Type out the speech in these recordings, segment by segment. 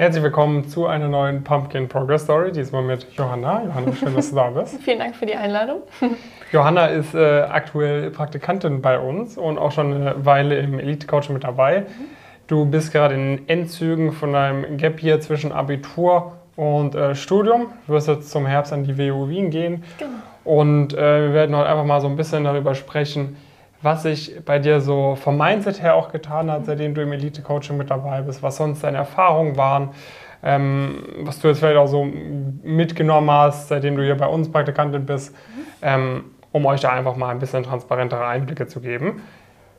Herzlich willkommen zu einer neuen Pumpkin Progress Story, diesmal mit Johanna. Johanna, schön, dass du da bist. Vielen Dank für die Einladung. Johanna ist äh, aktuell Praktikantin bei uns und auch schon eine Weile im Elite Coaching mit dabei. Du bist gerade in Endzügen von deinem Gap Year zwischen Abitur und äh, Studium. Du wirst jetzt zum Herbst an die WU Wien gehen. Genau. Und äh, wir werden heute einfach mal so ein bisschen darüber sprechen, was sich bei dir so vom Mindset her auch getan hat, seitdem du im Elite-Coaching mit dabei bist, was sonst deine Erfahrungen waren, ähm, was du jetzt vielleicht auch so mitgenommen hast, seitdem du hier bei uns Praktikantin bist, mhm. ähm, um euch da einfach mal ein bisschen transparentere Einblicke zu geben.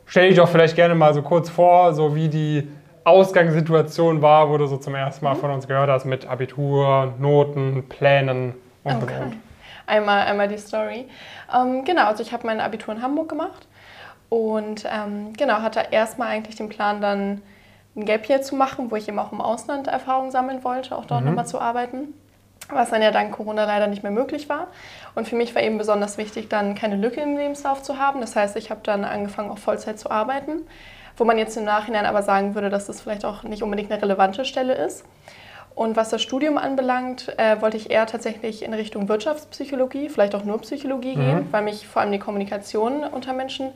Stell dich doch vielleicht gerne mal so kurz vor, so wie die Ausgangssituation war, wo du so zum ersten Mal mhm. von uns gehört hast mit Abitur, Noten, Plänen und okay. und. Einmal, einmal die Story. Ähm, genau, also ich habe mein Abitur in Hamburg gemacht und ähm, genau, hatte erstmal eigentlich den Plan, dann ein Gap Year zu machen, wo ich eben auch im Ausland Erfahrungen sammeln wollte, auch dort mhm. nochmal zu arbeiten. Was dann ja dank Corona leider nicht mehr möglich war. Und für mich war eben besonders wichtig, dann keine Lücke im Lebenslauf zu haben. Das heißt, ich habe dann angefangen, auch Vollzeit zu arbeiten, wo man jetzt im Nachhinein aber sagen würde, dass das vielleicht auch nicht unbedingt eine relevante Stelle ist. Und was das Studium anbelangt, äh, wollte ich eher tatsächlich in Richtung Wirtschaftspsychologie, vielleicht auch nur Psychologie mhm. gehen, weil mich vor allem die Kommunikation unter Menschen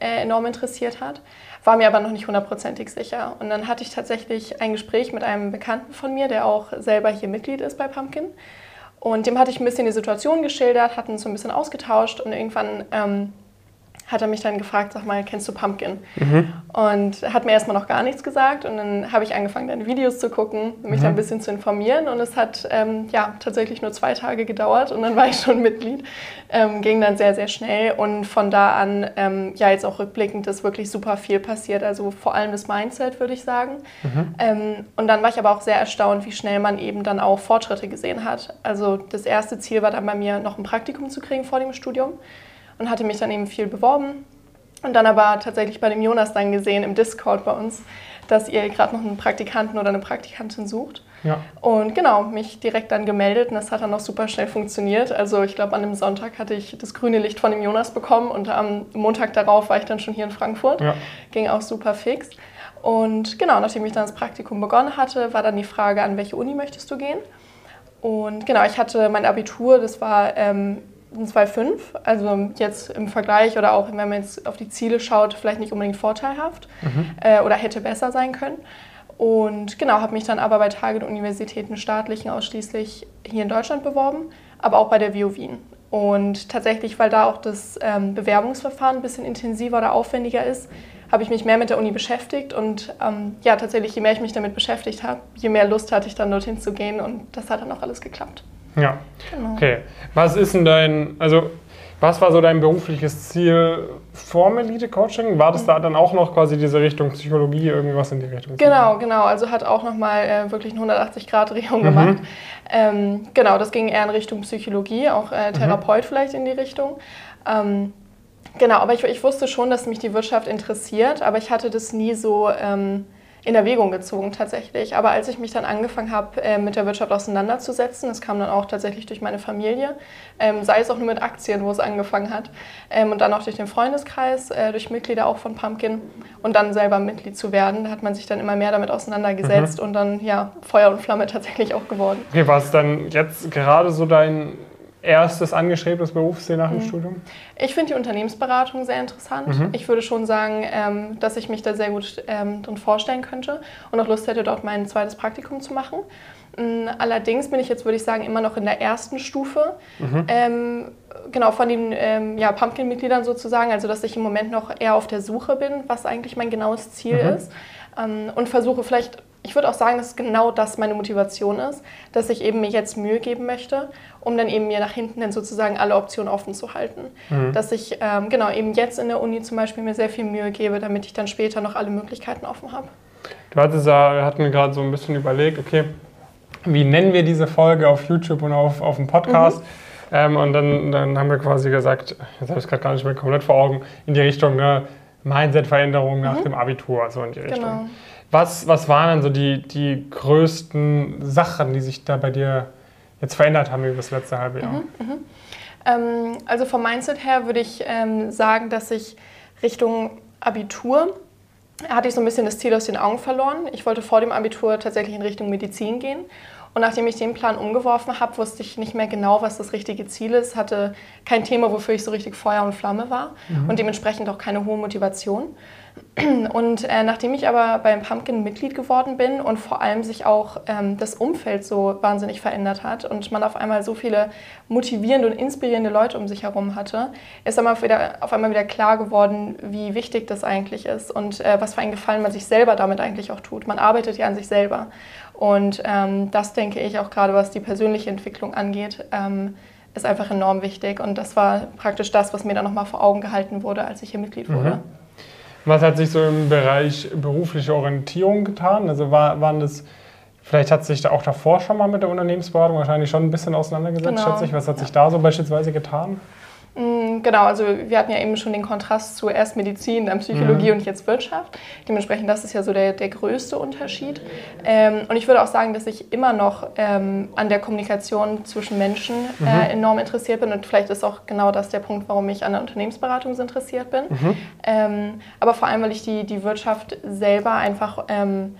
äh, enorm interessiert hat, war mir aber noch nicht hundertprozentig sicher. Und dann hatte ich tatsächlich ein Gespräch mit einem Bekannten von mir, der auch selber hier Mitglied ist bei Pumpkin. Und dem hatte ich ein bisschen die Situation geschildert, hatten so ein bisschen ausgetauscht und irgendwann ähm, hat er mich dann gefragt, sag mal, kennst du Pumpkin? Mhm. Und hat mir erstmal noch gar nichts gesagt und dann habe ich angefangen, deine Videos zu gucken, mich mhm. da ein bisschen zu informieren und es hat ähm, ja tatsächlich nur zwei Tage gedauert und dann war ich schon Mitglied. Ähm, ging dann sehr, sehr schnell und von da an, ähm, ja jetzt auch rückblickend, ist wirklich super viel passiert, also vor allem das Mindset, würde ich sagen. Mhm. Ähm, und dann war ich aber auch sehr erstaunt, wie schnell man eben dann auch Fortschritte gesehen hat. Also das erste Ziel war dann bei mir, noch ein Praktikum zu kriegen vor dem Studium und hatte mich dann eben viel beworben. Und dann aber tatsächlich bei dem Jonas dann gesehen im Discord bei uns, dass ihr gerade noch einen Praktikanten oder eine Praktikantin sucht. Ja. Und genau, mich direkt dann gemeldet und das hat dann auch super schnell funktioniert. Also ich glaube, an einem Sonntag hatte ich das grüne Licht von dem Jonas bekommen und am Montag darauf war ich dann schon hier in Frankfurt. Ja. Ging auch super fix. Und genau, nachdem ich dann das Praktikum begonnen hatte, war dann die Frage, an welche Uni möchtest du gehen? Und genau, ich hatte mein Abitur, das war ähm, ein 2,5. Also jetzt im Vergleich oder auch wenn man jetzt auf die Ziele schaut, vielleicht nicht unbedingt vorteilhaft mhm. äh, oder hätte besser sein können. Und genau, habe mich dann aber bei Target-Universitäten staatlichen ausschließlich hier in Deutschland beworben, aber auch bei der WU Wien. Und tatsächlich, weil da auch das ähm, Bewerbungsverfahren ein bisschen intensiver oder aufwendiger ist, habe ich mich mehr mit der Uni beschäftigt und ähm, ja, tatsächlich, je mehr ich mich damit beschäftigt habe, je mehr Lust hatte ich dann dorthin zu gehen und das hat dann auch alles geklappt. Ja. Genau. Okay. Was ist denn dein, also was war so dein berufliches Ziel vor Elite-Coaching? War das mhm. da dann auch noch quasi diese Richtung Psychologie, irgendwas in die Richtung? Genau, genau. Also hat auch nochmal äh, wirklich eine 180-Grad-Drehung mhm. gemacht. Ähm, genau, das ging eher in Richtung Psychologie, auch äh, mhm. Therapeut mhm. vielleicht in die Richtung. Ähm, genau, aber ich, ich, wusste schon, dass mich die Wirtschaft interessiert, aber ich hatte das nie so... Ähm, in Erwägung gezogen tatsächlich. Aber als ich mich dann angefangen habe, äh, mit der Wirtschaft auseinanderzusetzen, das kam dann auch tatsächlich durch meine Familie, ähm, sei es auch nur mit Aktien, wo es angefangen hat, ähm, und dann auch durch den Freundeskreis, äh, durch Mitglieder auch von Pumpkin und dann selber Mitglied zu werden, da hat man sich dann immer mehr damit auseinandergesetzt mhm. und dann ja Feuer und Flamme tatsächlich auch geworden. Okay, war es dann jetzt gerade so dein erstes angestrebtes Berufsziel nach dem mhm. Studium? Ich finde die Unternehmensberatung sehr interessant. Mhm. Ich würde schon sagen, ähm, dass ich mich da sehr gut ähm, drin vorstellen könnte und auch Lust hätte, dort mein zweites Praktikum zu machen. Ähm, allerdings bin ich jetzt, würde ich sagen, immer noch in der ersten Stufe. Mhm. Ähm, genau, von den ähm, ja, Pumpkin-Mitgliedern sozusagen. Also, dass ich im Moment noch eher auf der Suche bin, was eigentlich mein genaues Ziel mhm. ist. Ähm, und versuche vielleicht ich würde auch sagen, dass genau das meine Motivation ist, dass ich eben mir jetzt Mühe geben möchte, um dann eben mir nach hinten hin sozusagen alle Optionen offen zu halten. Mhm. Dass ich ähm, genau eben jetzt in der Uni zum Beispiel mir sehr viel Mühe gebe, damit ich dann später noch alle Möglichkeiten offen habe. Du hattest ja, wir hatten gerade so ein bisschen überlegt, okay, wie nennen wir diese Folge auf YouTube und auf, auf dem Podcast? Mhm. Ähm, und dann, dann haben wir quasi gesagt, jetzt habe ich es gerade gar nicht mehr komplett vor Augen, in die Richtung ne, Mindset-Veränderung nach mhm. dem Abitur, also in die Richtung. Genau. Was, was waren dann so die, die größten Sachen, die sich da bei dir jetzt verändert haben über das letzte halbe Jahr? Mhm, mhm. Ähm, also vom Mindset her würde ich ähm, sagen, dass ich Richtung Abitur hatte ich so ein bisschen das Ziel aus den Augen verloren. Ich wollte vor dem Abitur tatsächlich in Richtung Medizin gehen. Und nachdem ich den Plan umgeworfen habe, wusste ich nicht mehr genau, was das richtige Ziel ist, hatte kein Thema, wofür ich so richtig Feuer und Flamme war mhm. und dementsprechend auch keine hohe Motivation. Und äh, nachdem ich aber beim Pumpkin Mitglied geworden bin und vor allem sich auch ähm, das Umfeld so wahnsinnig verändert hat und man auf einmal so viele motivierende und inspirierende Leute um sich herum hatte, ist dann wieder, auf einmal wieder klar geworden, wie wichtig das eigentlich ist und äh, was für einen Gefallen man sich selber damit eigentlich auch tut. Man arbeitet ja an sich selber. Und ähm, das denke ich auch gerade, was die persönliche Entwicklung angeht, ähm, ist einfach enorm wichtig. Und das war praktisch das, was mir dann nochmal vor Augen gehalten wurde, als ich hier Mitglied wurde. Mhm. Was hat sich so im Bereich berufliche Orientierung getan? Also war, waren das, vielleicht hat sich da auch davor schon mal mit der Unternehmensberatung wahrscheinlich schon ein bisschen auseinandergesetzt, genau. schätze ich. Was hat sich da so beispielsweise getan? Mm, genau, also wir hatten ja eben schon den Kontrast zu erst Medizin, dann Psychologie mhm. und jetzt Wirtschaft. Dementsprechend, das ist ja so der, der größte Unterschied. Ähm, und ich würde auch sagen, dass ich immer noch ähm, an der Kommunikation zwischen Menschen äh, mhm. enorm interessiert bin. Und vielleicht ist auch genau das der Punkt, warum ich an der Unternehmensberatung so interessiert bin. Mhm. Ähm, aber vor allem, weil ich die, die Wirtschaft selber einfach ähm,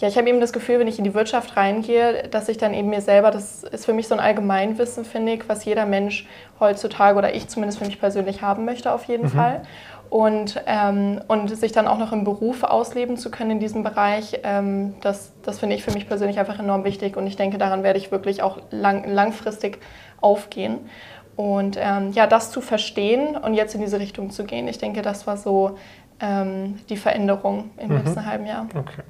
ja, ich habe eben das Gefühl, wenn ich in die Wirtschaft reingehe, dass ich dann eben mir selber, das ist für mich so ein Allgemeinwissen, finde ich, was jeder Mensch heutzutage oder ich zumindest für mich persönlich haben möchte, auf jeden mhm. Fall. Und, ähm, und sich dann auch noch im Beruf ausleben zu können in diesem Bereich, ähm, das, das finde ich für mich persönlich einfach enorm wichtig. Und ich denke, daran werde ich wirklich auch lang, langfristig aufgehen. Und ähm, ja, das zu verstehen und jetzt in diese Richtung zu gehen, ich denke, das war so ähm, die Veränderung im mhm. letzten halben Jahr. Okay.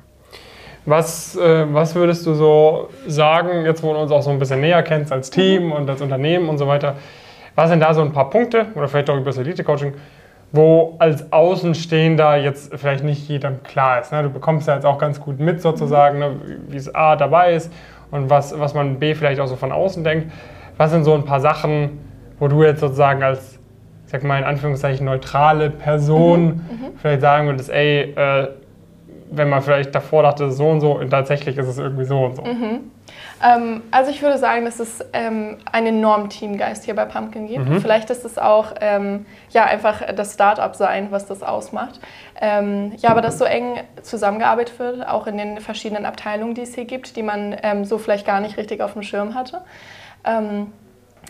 Was, äh, was würdest du so sagen, jetzt wo du uns auch so ein bisschen näher kennst als Team mhm. und als Unternehmen und so weiter, was sind da so ein paar Punkte oder vielleicht auch über das Elite-Coaching, wo als Außenstehender jetzt vielleicht nicht jedem klar ist? Ne? Du bekommst ja jetzt auch ganz gut mit sozusagen, ne? wie es A dabei ist und was, was man B vielleicht auch so von außen denkt. Was sind so ein paar Sachen, wo du jetzt sozusagen als, ich sag mal in Anführungszeichen, neutrale Person mhm. Mhm. vielleicht sagen würdest, ey, äh, wenn man vielleicht davor dachte, so und so, und tatsächlich ist es irgendwie so und so. Mhm. Ähm, also ich würde sagen, dass es ähm, einen enormen Teamgeist hier bei Pumpkin gibt. Mhm. Vielleicht ist es auch ähm, ja, einfach das Start-up-Sein, was das ausmacht. Ähm, ja, aber dass so eng zusammengearbeitet wird, auch in den verschiedenen Abteilungen, die es hier gibt, die man ähm, so vielleicht gar nicht richtig auf dem Schirm hatte.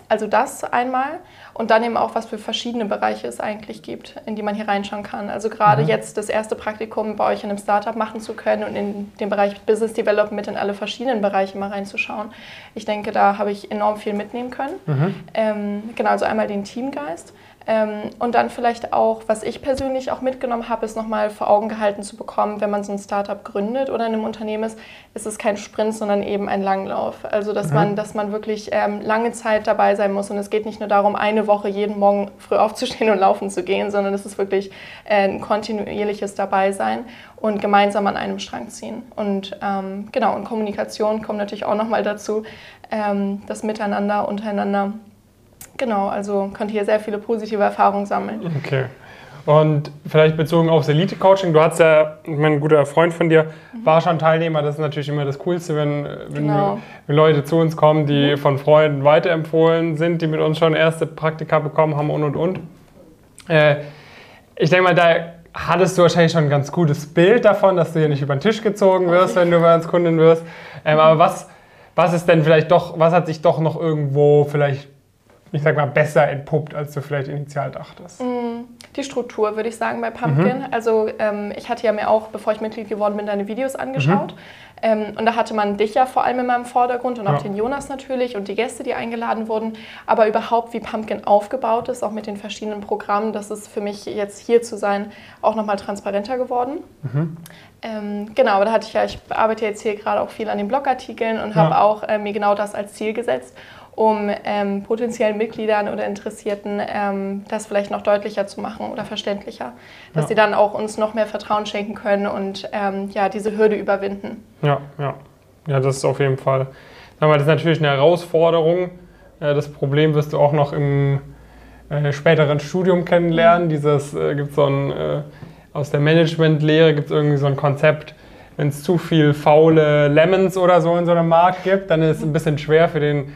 Also das einmal und dann eben auch, was für verschiedene Bereiche es eigentlich gibt, in die man hier reinschauen kann. Also gerade mhm. jetzt das erste Praktikum bei euch in einem Startup machen zu können und in den Bereich Business Development in alle verschiedenen Bereiche mal reinzuschauen. Ich denke, da habe ich enorm viel mitnehmen können. Mhm. Ähm, genau, also einmal den Teamgeist. Ähm, und dann vielleicht auch, was ich persönlich auch mitgenommen habe, ist nochmal vor Augen gehalten zu bekommen, wenn man so ein Startup gründet oder in einem Unternehmen ist, ist es kein Sprint, sondern eben ein Langlauf. Also dass, mhm. man, dass man wirklich ähm, lange Zeit dabei sein muss. Und es geht nicht nur darum, eine Woche jeden Morgen früh aufzustehen und laufen zu gehen, sondern es ist wirklich äh, ein kontinuierliches Dabeisein und gemeinsam an einem Strang ziehen. Und ähm, genau, und Kommunikation kommt natürlich auch nochmal dazu, ähm, das Miteinander, untereinander Genau, also konnte hier sehr viele positive Erfahrungen sammeln. Okay. Und vielleicht bezogen aufs Elite-Coaching, du hast ja, mein guter Freund von dir mhm. war schon Teilnehmer, das ist natürlich immer das Coolste, wenn, wenn, genau. wenn Leute zu uns kommen, die mhm. von Freunden weiterempfohlen sind, die mit uns schon erste Praktika bekommen haben und und und. Äh, ich denke mal, da hattest du wahrscheinlich schon ein ganz gutes Bild davon, dass du hier nicht über den Tisch gezogen wirst, wenn du bei uns Kundin wirst. Ähm, aber was, was ist denn vielleicht doch, was hat sich doch noch irgendwo vielleicht ich sag mal, besser entpuppt, als du vielleicht initial dachtest? Mm, die Struktur, würde ich sagen, bei Pumpkin. Mhm. Also ähm, ich hatte ja mir auch, bevor ich Mitglied geworden bin, deine Videos angeschaut. Mhm. Ähm, und da hatte man dich ja vor allem in meinem Vordergrund und auch ja. den Jonas natürlich und die Gäste, die eingeladen wurden. Aber überhaupt, wie Pumpkin aufgebaut ist, auch mit den verschiedenen Programmen, das ist für mich jetzt hier zu sein auch nochmal transparenter geworden. Mhm. Ähm, genau, aber da hatte ich ja, ich arbeite jetzt hier gerade auch viel an den Blogartikeln und ja. habe auch äh, mir genau das als Ziel gesetzt um ähm, potenziellen Mitgliedern oder Interessierten ähm, das vielleicht noch deutlicher zu machen oder verständlicher, dass ja. sie dann auch uns noch mehr Vertrauen schenken können und ähm, ja, diese Hürde überwinden. Ja, ja. Ja, das ist auf jeden Fall. Das ist natürlich eine Herausforderung. Äh, das Problem wirst du auch noch im äh, späteren Studium kennenlernen. Mhm. Dieses äh, gibt so ein äh, aus der Managementlehre gibt es irgendwie so ein Konzept, wenn es zu viel faule Lemons oder so in so einem Markt gibt, dann ist es ein bisschen schwer für den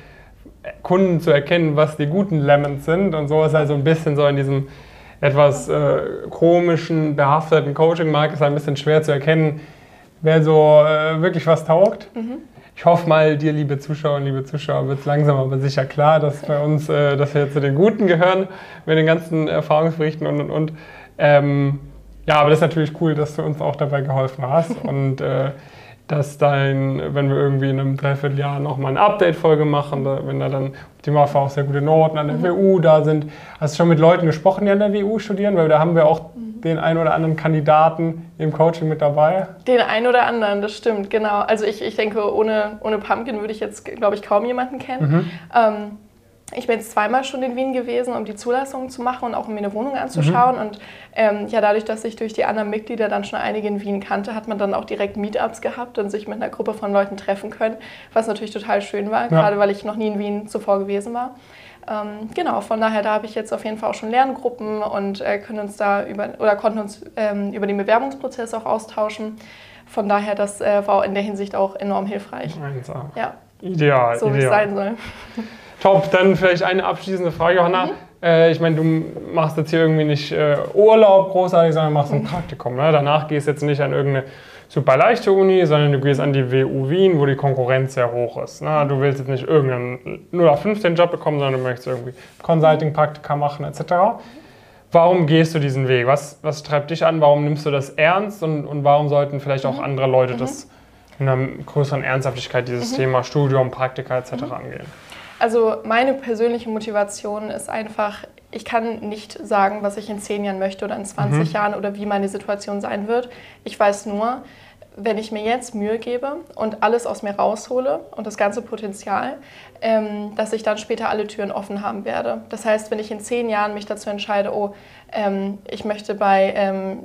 Kunden zu erkennen, was die guten Lemons sind. Und so ist also ein bisschen so in diesem etwas äh, komischen, behafteten Coaching-Markt ist ein bisschen schwer zu erkennen, wer so äh, wirklich was taugt. Mhm. Ich hoffe mal, dir, liebe Zuschauer und liebe Zuschauer, wird es langsam aber sicher klar, dass bei uns, äh, dass wir zu den Guten gehören mit den ganzen Erfahrungsberichten und und und. Ähm, ja, aber das ist natürlich cool, dass du uns auch dabei geholfen hast und äh, dass dein, wenn wir irgendwie in einem Dreivierteljahr nochmal eine Update-Folge machen, da, wenn da dann optimalfall auch sehr gute Noten an der mhm. WU da sind. Hast du schon mit Leuten gesprochen, die an der WU studieren? Weil da haben wir auch mhm. den einen oder anderen Kandidaten im Coaching mit dabei. Den einen oder anderen, das stimmt, genau. Also ich, ich denke, ohne, ohne Pumpkin würde ich jetzt, glaube ich, kaum jemanden kennen. Mhm. Ähm, ich bin jetzt zweimal schon in Wien gewesen, um die Zulassung zu machen und auch um mir eine Wohnung anzuschauen. Mhm. Und ähm, ja, dadurch, dass ich durch die anderen Mitglieder dann schon einige in Wien kannte, hat man dann auch direkt Meetups gehabt und sich mit einer Gruppe von Leuten treffen können, was natürlich total schön war, ja. gerade weil ich noch nie in Wien zuvor gewesen war. Ähm, genau, von daher, da habe ich jetzt auf jeden Fall auch schon Lerngruppen und äh, können uns da über oder konnten uns ähm, über den Bewerbungsprozess auch austauschen. Von daher, das äh, war in der Hinsicht auch enorm hilfreich. Ja. Ideal. So wie es sein soll. Top, dann vielleicht eine abschließende Frage, Johanna. Mhm. Äh, ich meine, du machst jetzt hier irgendwie nicht äh, Urlaub großartig, sondern machst ein mhm. Praktikum. Ne? Danach gehst du jetzt nicht an irgendeine super leichte Uni, sondern du gehst an die WU Wien, wo die Konkurrenz sehr hoch ist. Ne? Du willst jetzt nicht irgendeinen 0 auf 15 Job bekommen, sondern du möchtest irgendwie Consulting-Praktika machen etc. Warum gehst du diesen Weg? Was, was treibt dich an? Warum nimmst du das ernst? Und, und warum sollten vielleicht auch mhm. andere Leute mhm. das in einer größeren Ernsthaftigkeit, dieses. Thema Studium, Praktika etc. Angehen? Also meine persönliche Motivation ist einfach, ich kann nicht sagen, was ich in 10 Jahren möchte oder in 20 mhm. Jahren oder wie meine Situation sein wird. Ich weiß nur, wenn ich mir jetzt Mühe gebe und alles aus mir raushole und das ganze Potenzial, ähm, dass ich dann später alle Türen offen haben werde. Das heißt, wenn ich in zehn Jahren mich dazu entscheide, oh, ähm, ich möchte bei ähm,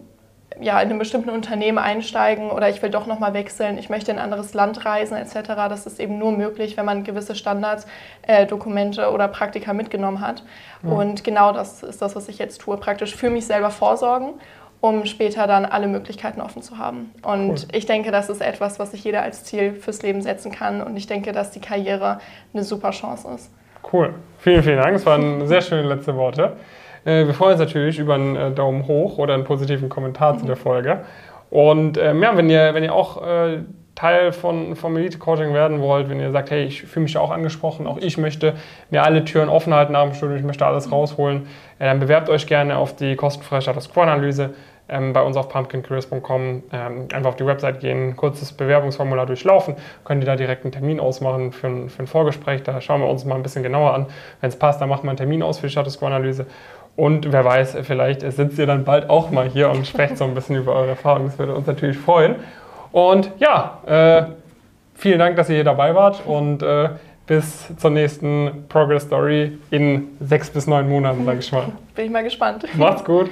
ja, in einem bestimmten Unternehmen einsteigen oder ich will doch nochmal wechseln, ich möchte in ein anderes Land reisen etc. Das ist eben nur möglich, wenn man gewisse Standards, äh, Dokumente oder Praktika mitgenommen hat. Ja. Und genau das ist das, was ich jetzt tue. Praktisch für mich selber vorsorgen, um später dann alle Möglichkeiten offen zu haben. Und cool. ich denke, das ist etwas, was sich jeder als Ziel fürs Leben setzen kann. Und ich denke, dass die Karriere eine super Chance ist. Cool. Vielen, vielen Dank. Das waren sehr schöne letzte Worte. Äh, wir freuen uns natürlich über einen äh, Daumen hoch oder einen positiven Kommentar mhm. zu der Folge. Und ähm, ja, wenn ihr, wenn ihr auch äh, Teil von, vom Elite-Coaching werden wollt, wenn ihr sagt, hey, ich fühle mich auch angesprochen, auch ich möchte mir alle Türen offen halten nach dem Studium, ich möchte alles rausholen, äh, dann bewerbt euch gerne auf die kostenfreie Status Quo-Analyse ähm, bei uns auf pumpkincareers.com. Ähm, einfach auf die Website gehen, kurzes Bewerbungsformular durchlaufen, könnt ihr da direkt einen Termin ausmachen für ein, für ein Vorgespräch. Da schauen wir uns mal ein bisschen genauer an. Wenn es passt, dann machen wir einen Termin aus für die Status Quo-Analyse. Und wer weiß, vielleicht sitzt ihr dann bald auch mal hier und sprecht so ein bisschen über eure Erfahrungen. Das würde uns natürlich freuen. Und ja, äh, vielen Dank, dass ihr hier dabei wart und äh, bis zur nächsten Progress Story in sechs bis neun Monaten, sage ich mal. Bin ich mal gespannt. Macht's gut.